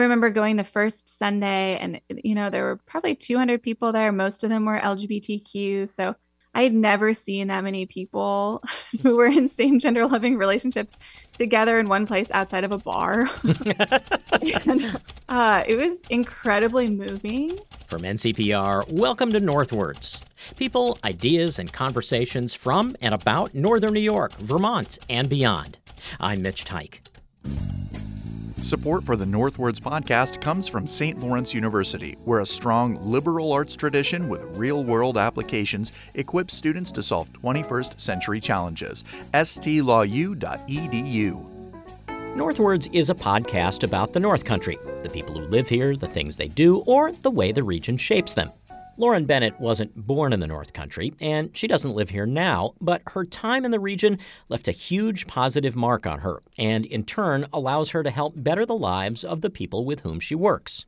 remember going the first Sunday, and you know there were probably 200 people there. Most of them were LGBTQ, so I had never seen that many people who were in same gender loving relationships together in one place outside of a bar. and uh, it was incredibly moving. From NCPR, welcome to Northwards. People, ideas, and conversations from and about Northern New York, Vermont, and beyond. I'm Mitch Teich. Support for the Northwards podcast comes from St. Lawrence University, where a strong liberal arts tradition with real world applications equips students to solve 21st century challenges. stlawu.edu. Northwards is a podcast about the North Country, the people who live here, the things they do, or the way the region shapes them. Lauren Bennett wasn't born in the North Country, and she doesn't live here now, but her time in the region left a huge positive mark on her, and in turn allows her to help better the lives of the people with whom she works.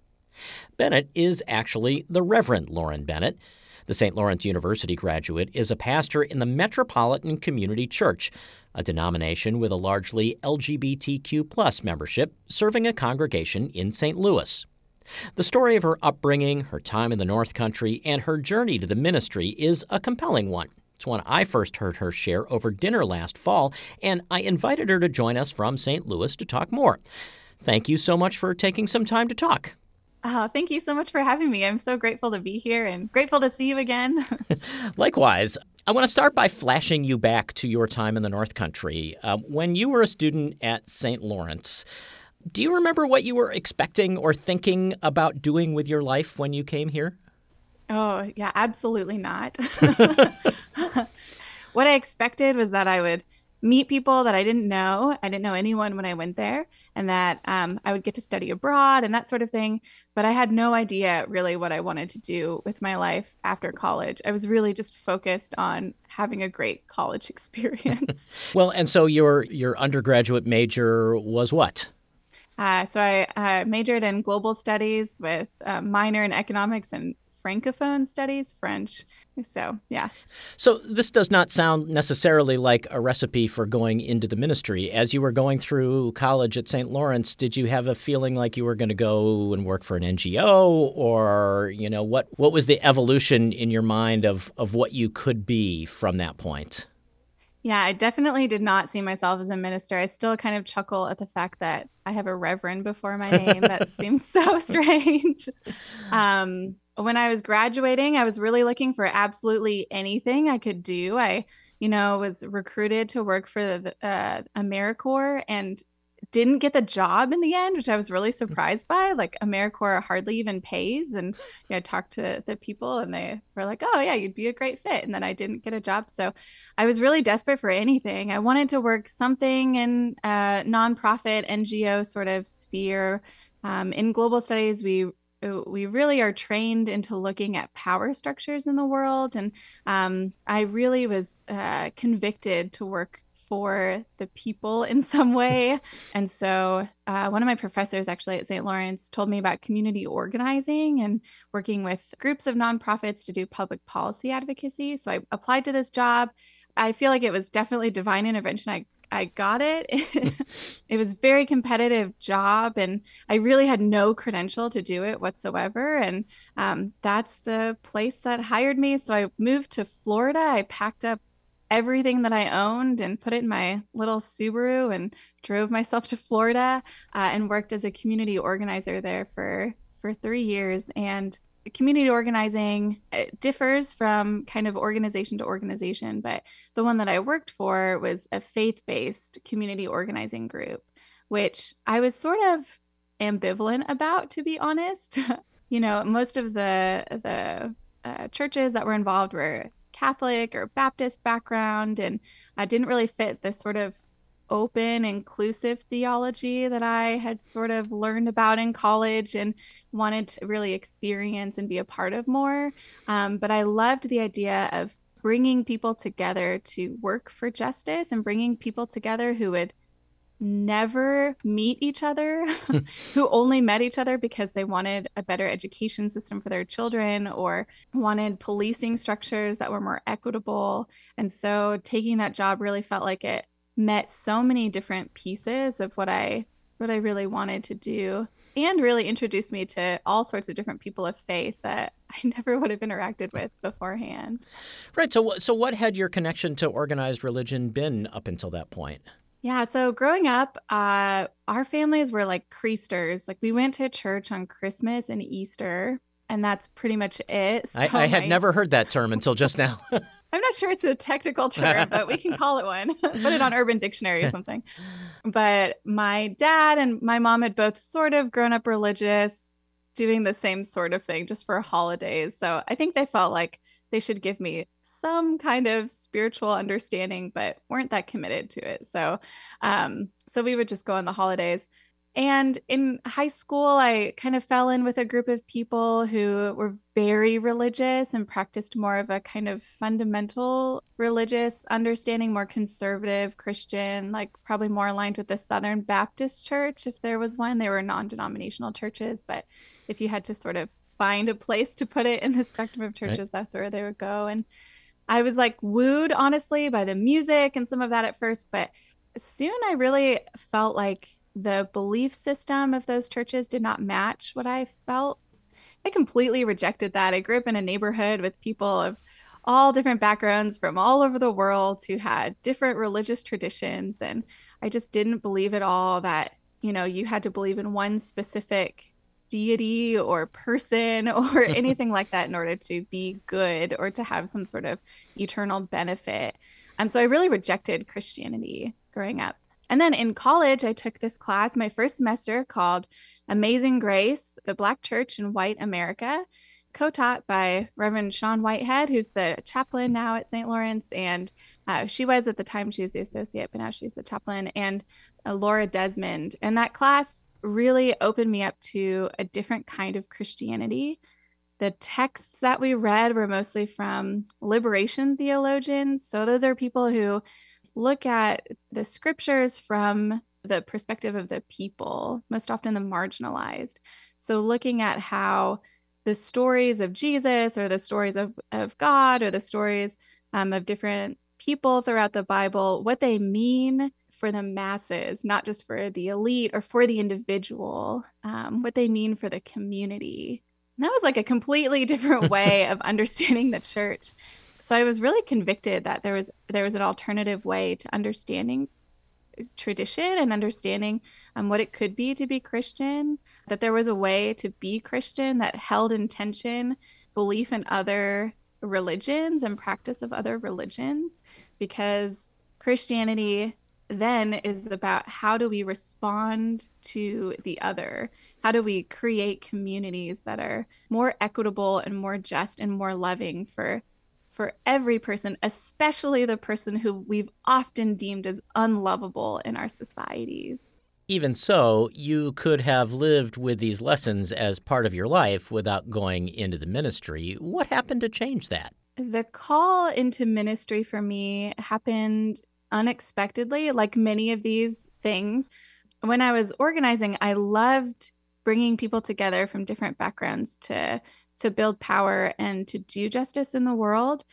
Bennett is actually the Reverend Lauren Bennett. The St. Lawrence University graduate is a pastor in the Metropolitan Community Church, a denomination with a largely LGBTQ membership serving a congregation in St. Louis. The story of her upbringing, her time in the North Country, and her journey to the ministry is a compelling one. It's one I first heard her share over dinner last fall, and I invited her to join us from St. Louis to talk more. Thank you so much for taking some time to talk. Oh, thank you so much for having me. I'm so grateful to be here and grateful to see you again. Likewise. I want to start by flashing you back to your time in the North Country. Uh, when you were a student at St. Lawrence, do you remember what you were expecting or thinking about doing with your life when you came here? Oh, yeah, absolutely not. what I expected was that I would meet people that I didn't know. I didn't know anyone when I went there, and that um, I would get to study abroad and that sort of thing. But I had no idea really what I wanted to do with my life after college. I was really just focused on having a great college experience. well, and so your your undergraduate major was what? Uh, so I uh, majored in global studies with a minor in economics and francophone studies, French. So, yeah. So, this does not sound necessarily like a recipe for going into the ministry. As you were going through college at St. Lawrence, did you have a feeling like you were going to go and work for an NGO or, you know, what what was the evolution in your mind of of what you could be from that point? Yeah, I definitely did not see myself as a minister. I still kind of chuckle at the fact that I have a reverend before my name. that seems so strange. Um, when I was graduating, I was really looking for absolutely anything I could do. I, you know, was recruited to work for the uh, AmeriCorps, and didn't get the job in the end, which I was really surprised by. Like AmeriCorps hardly even pays. And you know, I talked to the people and they were like, oh, yeah, you'd be a great fit. And then I didn't get a job. So I was really desperate for anything. I wanted to work something in a nonprofit NGO sort of sphere. Um, in global studies, we we really are trained into looking at power structures in the world. And um, I really was uh, convicted to work for the people in some way. And so, uh, one of my professors actually at St. Lawrence told me about community organizing and working with groups of nonprofits to do public policy advocacy. So, I applied to this job. I feel like it was definitely divine intervention. I I got it. it was a very competitive job, and I really had no credential to do it whatsoever. And um, that's the place that hired me. So I moved to Florida. I packed up everything that I owned and put it in my little Subaru and drove myself to Florida uh, and worked as a community organizer there for for three years. And community organizing differs from kind of organization to organization, but the one that I worked for was a faith based community organizing group, which I was sort of ambivalent about, to be honest. you know, most of the the uh, churches that were involved were Catholic or Baptist background, and I didn't really fit this sort of open, inclusive theology that I had sort of learned about in college and wanted to really experience and be a part of more. Um, but I loved the idea of bringing people together to work for justice and bringing people together who would never meet each other, who only met each other because they wanted a better education system for their children or wanted policing structures that were more equitable. And so taking that job really felt like it met so many different pieces of what I what I really wanted to do. and really introduced me to all sorts of different people of faith that I never would have interacted with beforehand. Right. So, so what had your connection to organized religion been up until that point? Yeah. So growing up, uh, our families were like creasters. Like we went to church on Christmas and Easter, and that's pretty much it. So I, I, had my... never heard that term until just now. I'm not sure it's a technical term, but we can call it one. Put it on Urban Dictionary or something. But my dad and my mom had both sort of grown up religious, doing the same sort of thing just for holidays. So I think they felt like they should give me some kind of spiritual understanding, but weren't that committed to it. So, um, so we would just go on the holidays. And in high school, I kind of fell in with a group of people who were very religious and practiced more of a kind of fundamental religious understanding, more conservative Christian, like probably more aligned with the Southern Baptist Church, if there was one. They were non denominational churches, but if you had to sort of find a place to put it in the spectrum of churches, right. that's where they would go. And I was like wooed, honestly, by the music and some of that at first, but soon I really felt like the belief system of those churches did not match what I felt. I completely rejected that. I grew up in a neighborhood with people of all different backgrounds from all over the world who had different religious traditions. And I just didn't believe at all that, you know, you had to believe in one specific deity or person or anything like that in order to be good or to have some sort of eternal benefit. Um, so I really rejected Christianity growing up. And then in college, I took this class my first semester called Amazing Grace, the Black Church in White America, co taught by Reverend Sean Whitehead, who's the chaplain now at St. Lawrence. And uh, she was at the time, she was the associate, but now she's the chaplain, and uh, Laura Desmond. And that class really opened me up to a different kind of Christianity. The texts that we read were mostly from liberation theologians. So those are people who look at the scriptures from the perspective of the people, most often the marginalized. So, looking at how the stories of Jesus or the stories of, of God or the stories um, of different people throughout the Bible, what they mean for the masses, not just for the elite or for the individual, um, what they mean for the community. And that was like a completely different way of understanding the church so I was really convicted that there was there was an alternative way to understanding tradition and understanding um, what it could be to be Christian. That there was a way to be Christian that held intention belief in other religions and practice of other religions, because Christianity then is about how do we respond to the other? How do we create communities that are more equitable and more just and more loving for for every person, especially the person who we've often deemed as unlovable in our societies. Even so, you could have lived with these lessons as part of your life without going into the ministry. What happened to change that? The call into ministry for me happened unexpectedly, like many of these things. When I was organizing, I loved bringing people together from different backgrounds to to build power and to do justice in the world.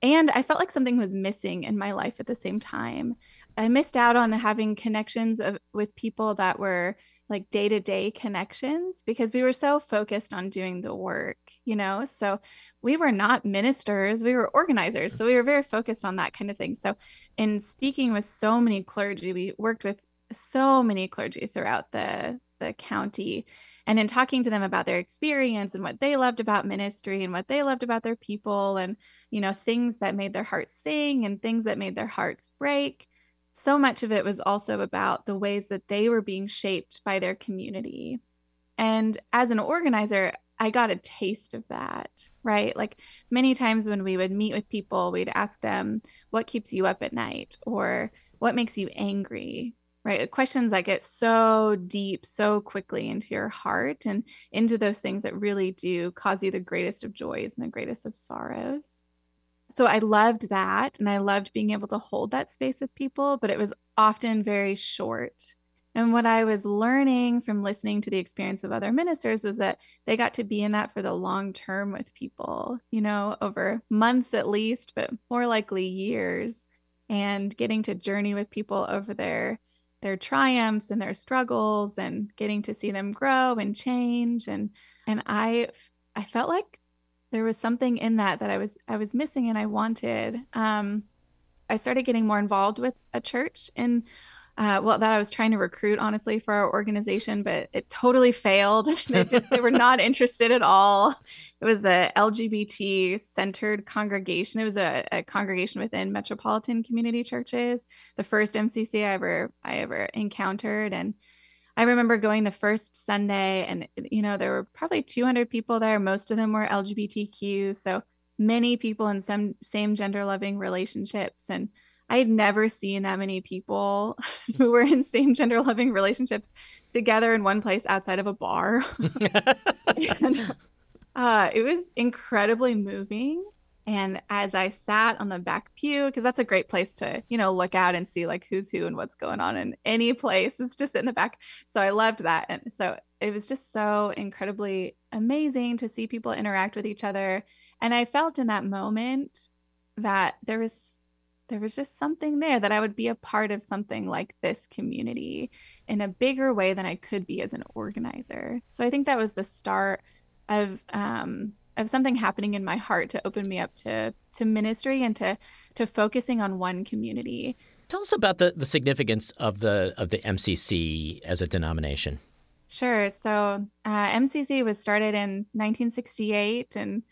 And I felt like something was missing in my life at the same time. I missed out on having connections of, with people that were like day to day connections because we were so focused on doing the work, you know? So we were not ministers, we were organizers. So we were very focused on that kind of thing. So, in speaking with so many clergy, we worked with so many clergy throughout the, the county and in talking to them about their experience and what they loved about ministry and what they loved about their people and you know things that made their hearts sing and things that made their hearts break so much of it was also about the ways that they were being shaped by their community and as an organizer I got a taste of that, right? Like many times when we would meet with people, we'd ask them, What keeps you up at night? or What makes you angry? right? Questions that get so deep so quickly into your heart and into those things that really do cause you the greatest of joys and the greatest of sorrows. So I loved that. And I loved being able to hold that space with people, but it was often very short. And what I was learning from listening to the experience of other ministers was that they got to be in that for the long term with people, you know, over months at least, but more likely years, and getting to journey with people over their their triumphs and their struggles and getting to see them grow and change and and I I felt like there was something in that that I was I was missing and I wanted. Um, I started getting more involved with a church in uh, well, that I was trying to recruit, honestly, for our organization, but it totally failed. they, did, they, were not interested at all. It was a LGBT centered congregation. It was a, a, congregation within metropolitan community churches, the first MCC I ever I ever encountered, and I remember going the first Sunday, and you know there were probably 200 people there. Most of them were LGBTQ, so many people in some same gender loving relationships and I had never seen that many people who were in same gender loving relationships together in one place outside of a bar. and uh, it was incredibly moving. And as I sat on the back pew, because that's a great place to, you know, look out and see like who's who and what's going on in any place, is just in the back. So I loved that. And so it was just so incredibly amazing to see people interact with each other. And I felt in that moment that there was there was just something there that I would be a part of something like this community in a bigger way than I could be as an organizer. So I think that was the start of um, of something happening in my heart to open me up to to ministry and to to focusing on one community. Tell us about the, the significance of the of the MCC as a denomination. Sure. So uh, MCC was started in 1968 and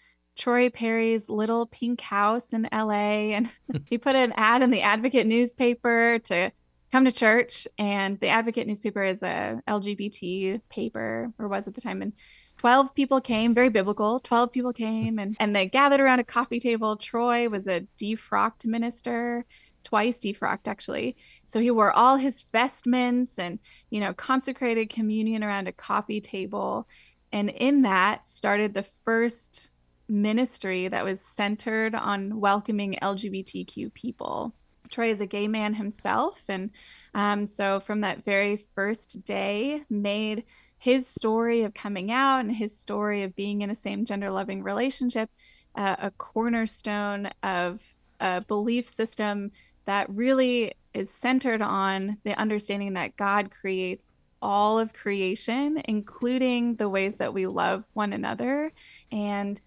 Troy Perry's little pink house in LA. And he put an ad in the Advocate newspaper to come to church. And the Advocate newspaper is a LGBT paper, or was at the time. And 12 people came, very biblical. 12 people came and, and they gathered around a coffee table. Troy was a defrocked minister, twice defrocked actually. So he wore all his vestments and, you know, consecrated communion around a coffee table. And in that started the first ministry that was centered on welcoming LGBTQ people. Troy is a gay man himself, and um, so from that very first day, made his story of coming out and his story of being in a same gender loving relationship uh, a cornerstone of a belief system that really is centered on the understanding that God creates all of creation, including the ways that we love one another. And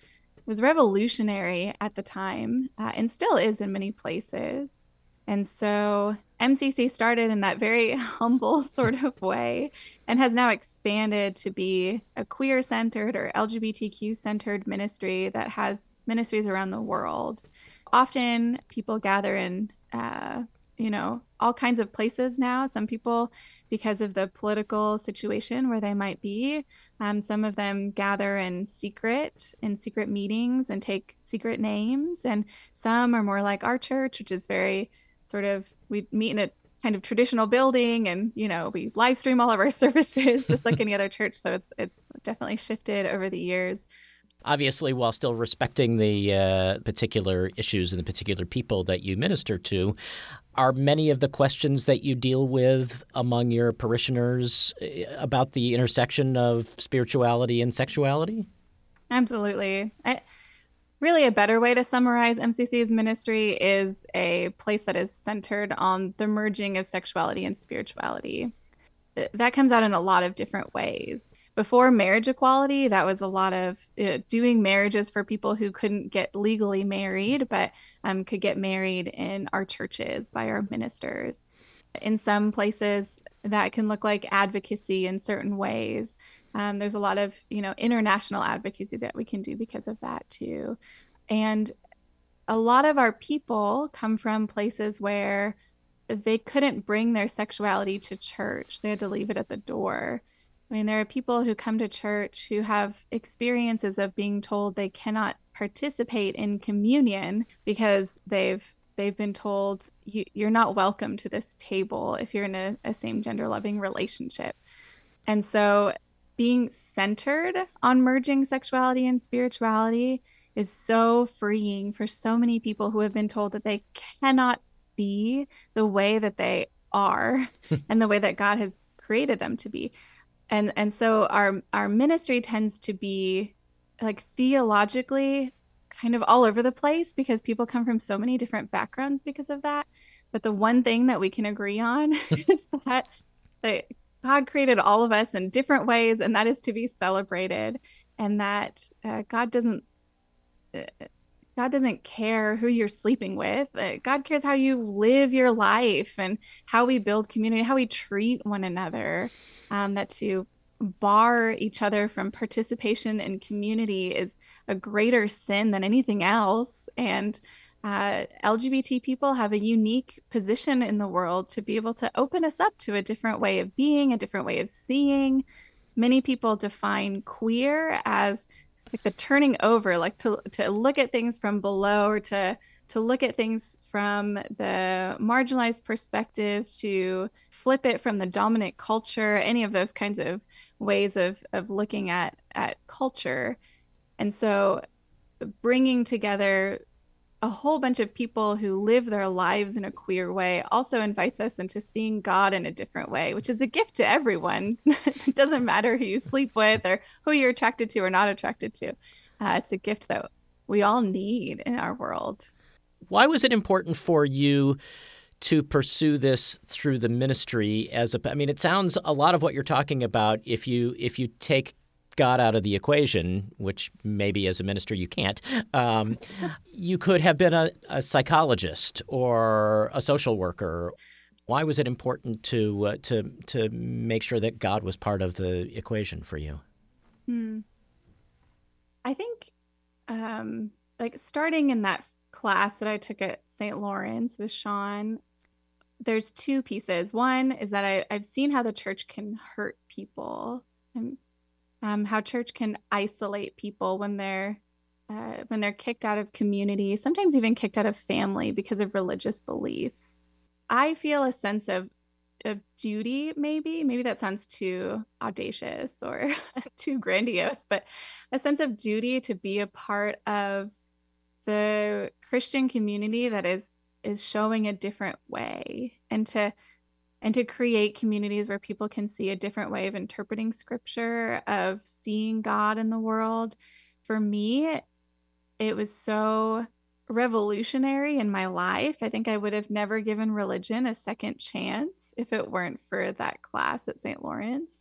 was revolutionary at the time uh, and still is in many places. And so MCC started in that very humble sort of way and has now expanded to be a queer centered or LGBTQ centered ministry that has ministries around the world. Often people gather in, uh, you know, all kinds of places now. Some people, because of the political situation where they might be, um, some of them gather in secret, in secret meetings and take secret names. And some are more like our church, which is very sort of, we meet in a kind of traditional building and, you know, we live stream all of our services just like any other church. So it's, it's definitely shifted over the years obviously while still respecting the uh, particular issues and the particular people that you minister to are many of the questions that you deal with among your parishioners eh, about the intersection of spirituality and sexuality? Absolutely. I, really, a better way to summarize MCC's ministry is a place that is centered on the merging of sexuality and spirituality. That comes out in a lot of different ways before marriage equality, that was a lot of uh, doing marriages for people who couldn't get legally married, but um, could get married in our churches by our ministers. In some places, that can look like advocacy in certain ways. Um, there's a lot of you know international advocacy that we can do because of that too, and a lot of our people come from places where they couldn't bring their sexuality to church; they had to leave it at the door. I mean, there are people who come to church who have experiences of being told they cannot participate in communion because they've they've been told you, you're not welcome to this table if you're in a, a same gender loving relationship. And so being centered on merging sexuality and spirituality is so freeing for so many people who have been told that they cannot be the way that they are and the way that God has created them to be. And and so our our ministry tends to be like theologically kind of all over the place because people come from so many different backgrounds because of that. But the one thing that we can agree on is that, that God created all of us in different ways, and that is to be celebrated. And that uh, God doesn't. Uh, God doesn't care who you're sleeping with. Uh, God cares how you live your life and how we build community, how we treat one another. Um, that to bar each other from participation in community is a greater sin than anything else. And uh, LGBT people have a unique position in the world to be able to open us up to a different way of being, a different way of seeing. Many people define queer as like the turning over, like to to look at things from below or to to look at things from the marginalized perspective, to flip it from the dominant culture, any of those kinds of ways of of looking at at culture. And so bringing together a whole bunch of people who live their lives in a queer way also invites us into seeing God in a different way, which is a gift to everyone. it doesn't matter who you sleep with or who you're attracted to or not attracted to. Uh, it's a gift that we all need in our world. Why was it important for you to pursue this through the ministry as a I mean it sounds a lot of what you're talking about if you if you take God out of the equation, which maybe as a minister you can't, um, you could have been a, a, psychologist or a social worker. Why was it important to uh, to to make sure that God was part of the equation for you? Hmm. I think, um, like starting in that class that I took at St. Lawrence with Sean, there's two pieces. One is that I, I've seen how the church can hurt people. And um, how church can isolate people when they're uh, when they're kicked out of community, sometimes even kicked out of family because of religious beliefs. I feel a sense of of duty, maybe. Maybe that sounds too audacious or too grandiose, but a sense of duty to be a part of the Christian community that is is showing a different way and to and to create communities where people can see a different way of interpreting scripture, of seeing God in the world. For me, it was so revolutionary in my life. I think I would have never given religion a second chance if it weren't for that class at St. Lawrence.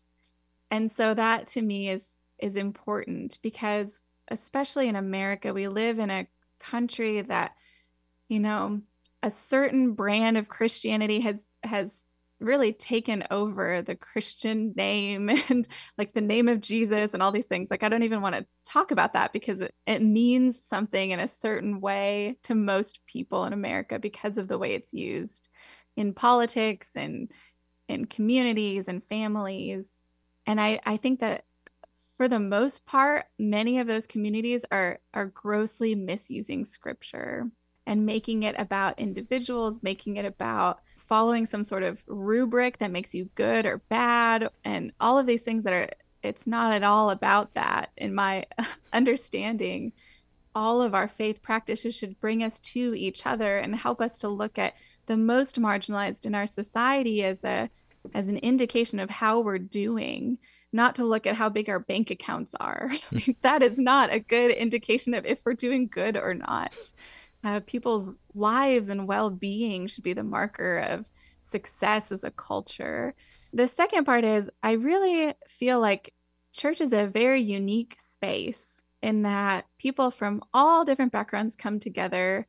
And so that to me is is important because especially in America, we live in a country that you know, a certain brand of Christianity has has really taken over the Christian name and like the name of Jesus and all these things. Like, I don't even want to talk about that because it, it means something in a certain way to most people in America because of the way it's used in politics and in communities and families. And I, I think that for the most part, many of those communities are are grossly misusing scripture and making it about individuals, making it about following some sort of rubric that makes you good or bad and all of these things that are it's not at all about that in my understanding. All of our faith practices should bring us to each other and help us to look at the most marginalized in our society as a as an indication of how we're doing not to look at how big our bank accounts are. That is not a good indication of if we're doing good or not uh, people's lives and well-being should be the marker of success as a culture. The second part is i really feel like church is a very unique space in that people from all different backgrounds come together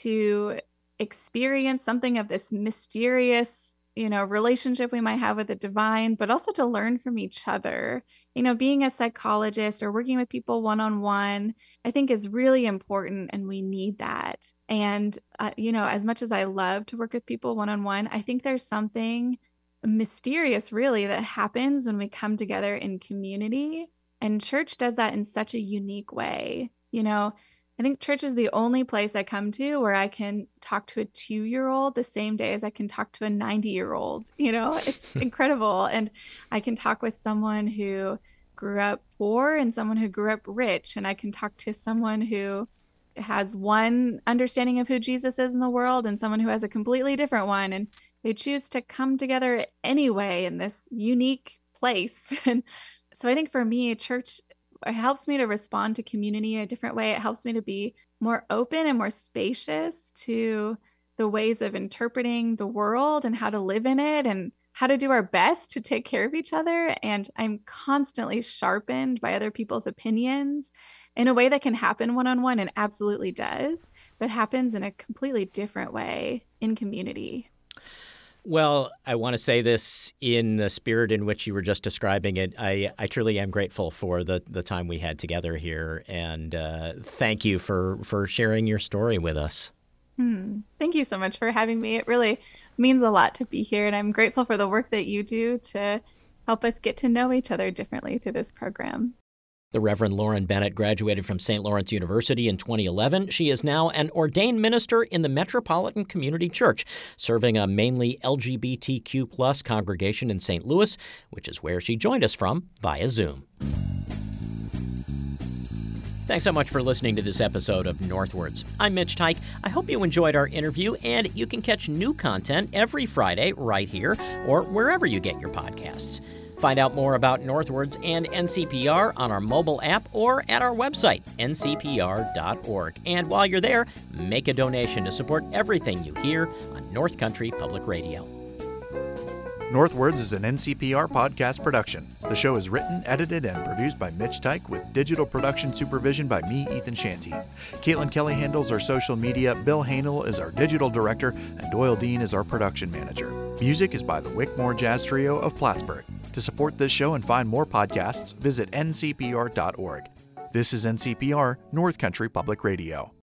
to experience something of this mysterious you know relationship we might have with the divine but also to learn from each other. You know being a psychologist or working with people one on one i think is really important and we need that. And uh, you know as much as i love to work with people one on one i think there's something mysterious really that happens when we come together in community and church does that in such a unique way. You know I think church is the only place I come to where I can talk to a two year old the same day as I can talk to a 90 year old. You know, it's incredible. And I can talk with someone who grew up poor and someone who grew up rich. And I can talk to someone who has one understanding of who Jesus is in the world and someone who has a completely different one. And they choose to come together anyway in this unique place. And so I think for me, church it helps me to respond to community in a different way. It helps me to be more open and more spacious to the ways of interpreting the world and how to live in it and how to do our best to take care of each other. And I'm constantly sharpened by other people's opinions in a way that can happen one on one and absolutely does, but happens in a completely different way in community. Well, I want to say this in the spirit in which you were just describing it. I, I truly am grateful for the, the time we had together here, and uh, thank you for, for sharing your story with us. Hmm. Thank you so much for having me. It really means a lot to be here, and I'm grateful for the work that you do to help us get to know each other differently through this program. The Reverend Lauren Bennett graduated from St. Lawrence University in 2011. She is now an ordained minister in the Metropolitan Community Church, serving a mainly LGBTQ plus congregation in St. Louis, which is where she joined us from via Zoom. Thanks so much for listening to this episode of Northwards. I'm Mitch Teich. I hope you enjoyed our interview, and you can catch new content every Friday right here or wherever you get your podcasts. Find out more about Northwards and NCPR on our mobile app or at our website, ncpr.org. And while you're there, make a donation to support everything you hear on North Country Public Radio. Northwards is an NCPR podcast production. The show is written, edited, and produced by Mitch Teich with digital production supervision by me, Ethan Shanty. Caitlin Kelly handles our social media, Bill Hanel is our digital director, and Doyle Dean is our production manager. Music is by the Wickmore Jazz Trio of Plattsburgh. To support this show and find more podcasts, visit ncpr.org. This is NCPR, North Country Public Radio.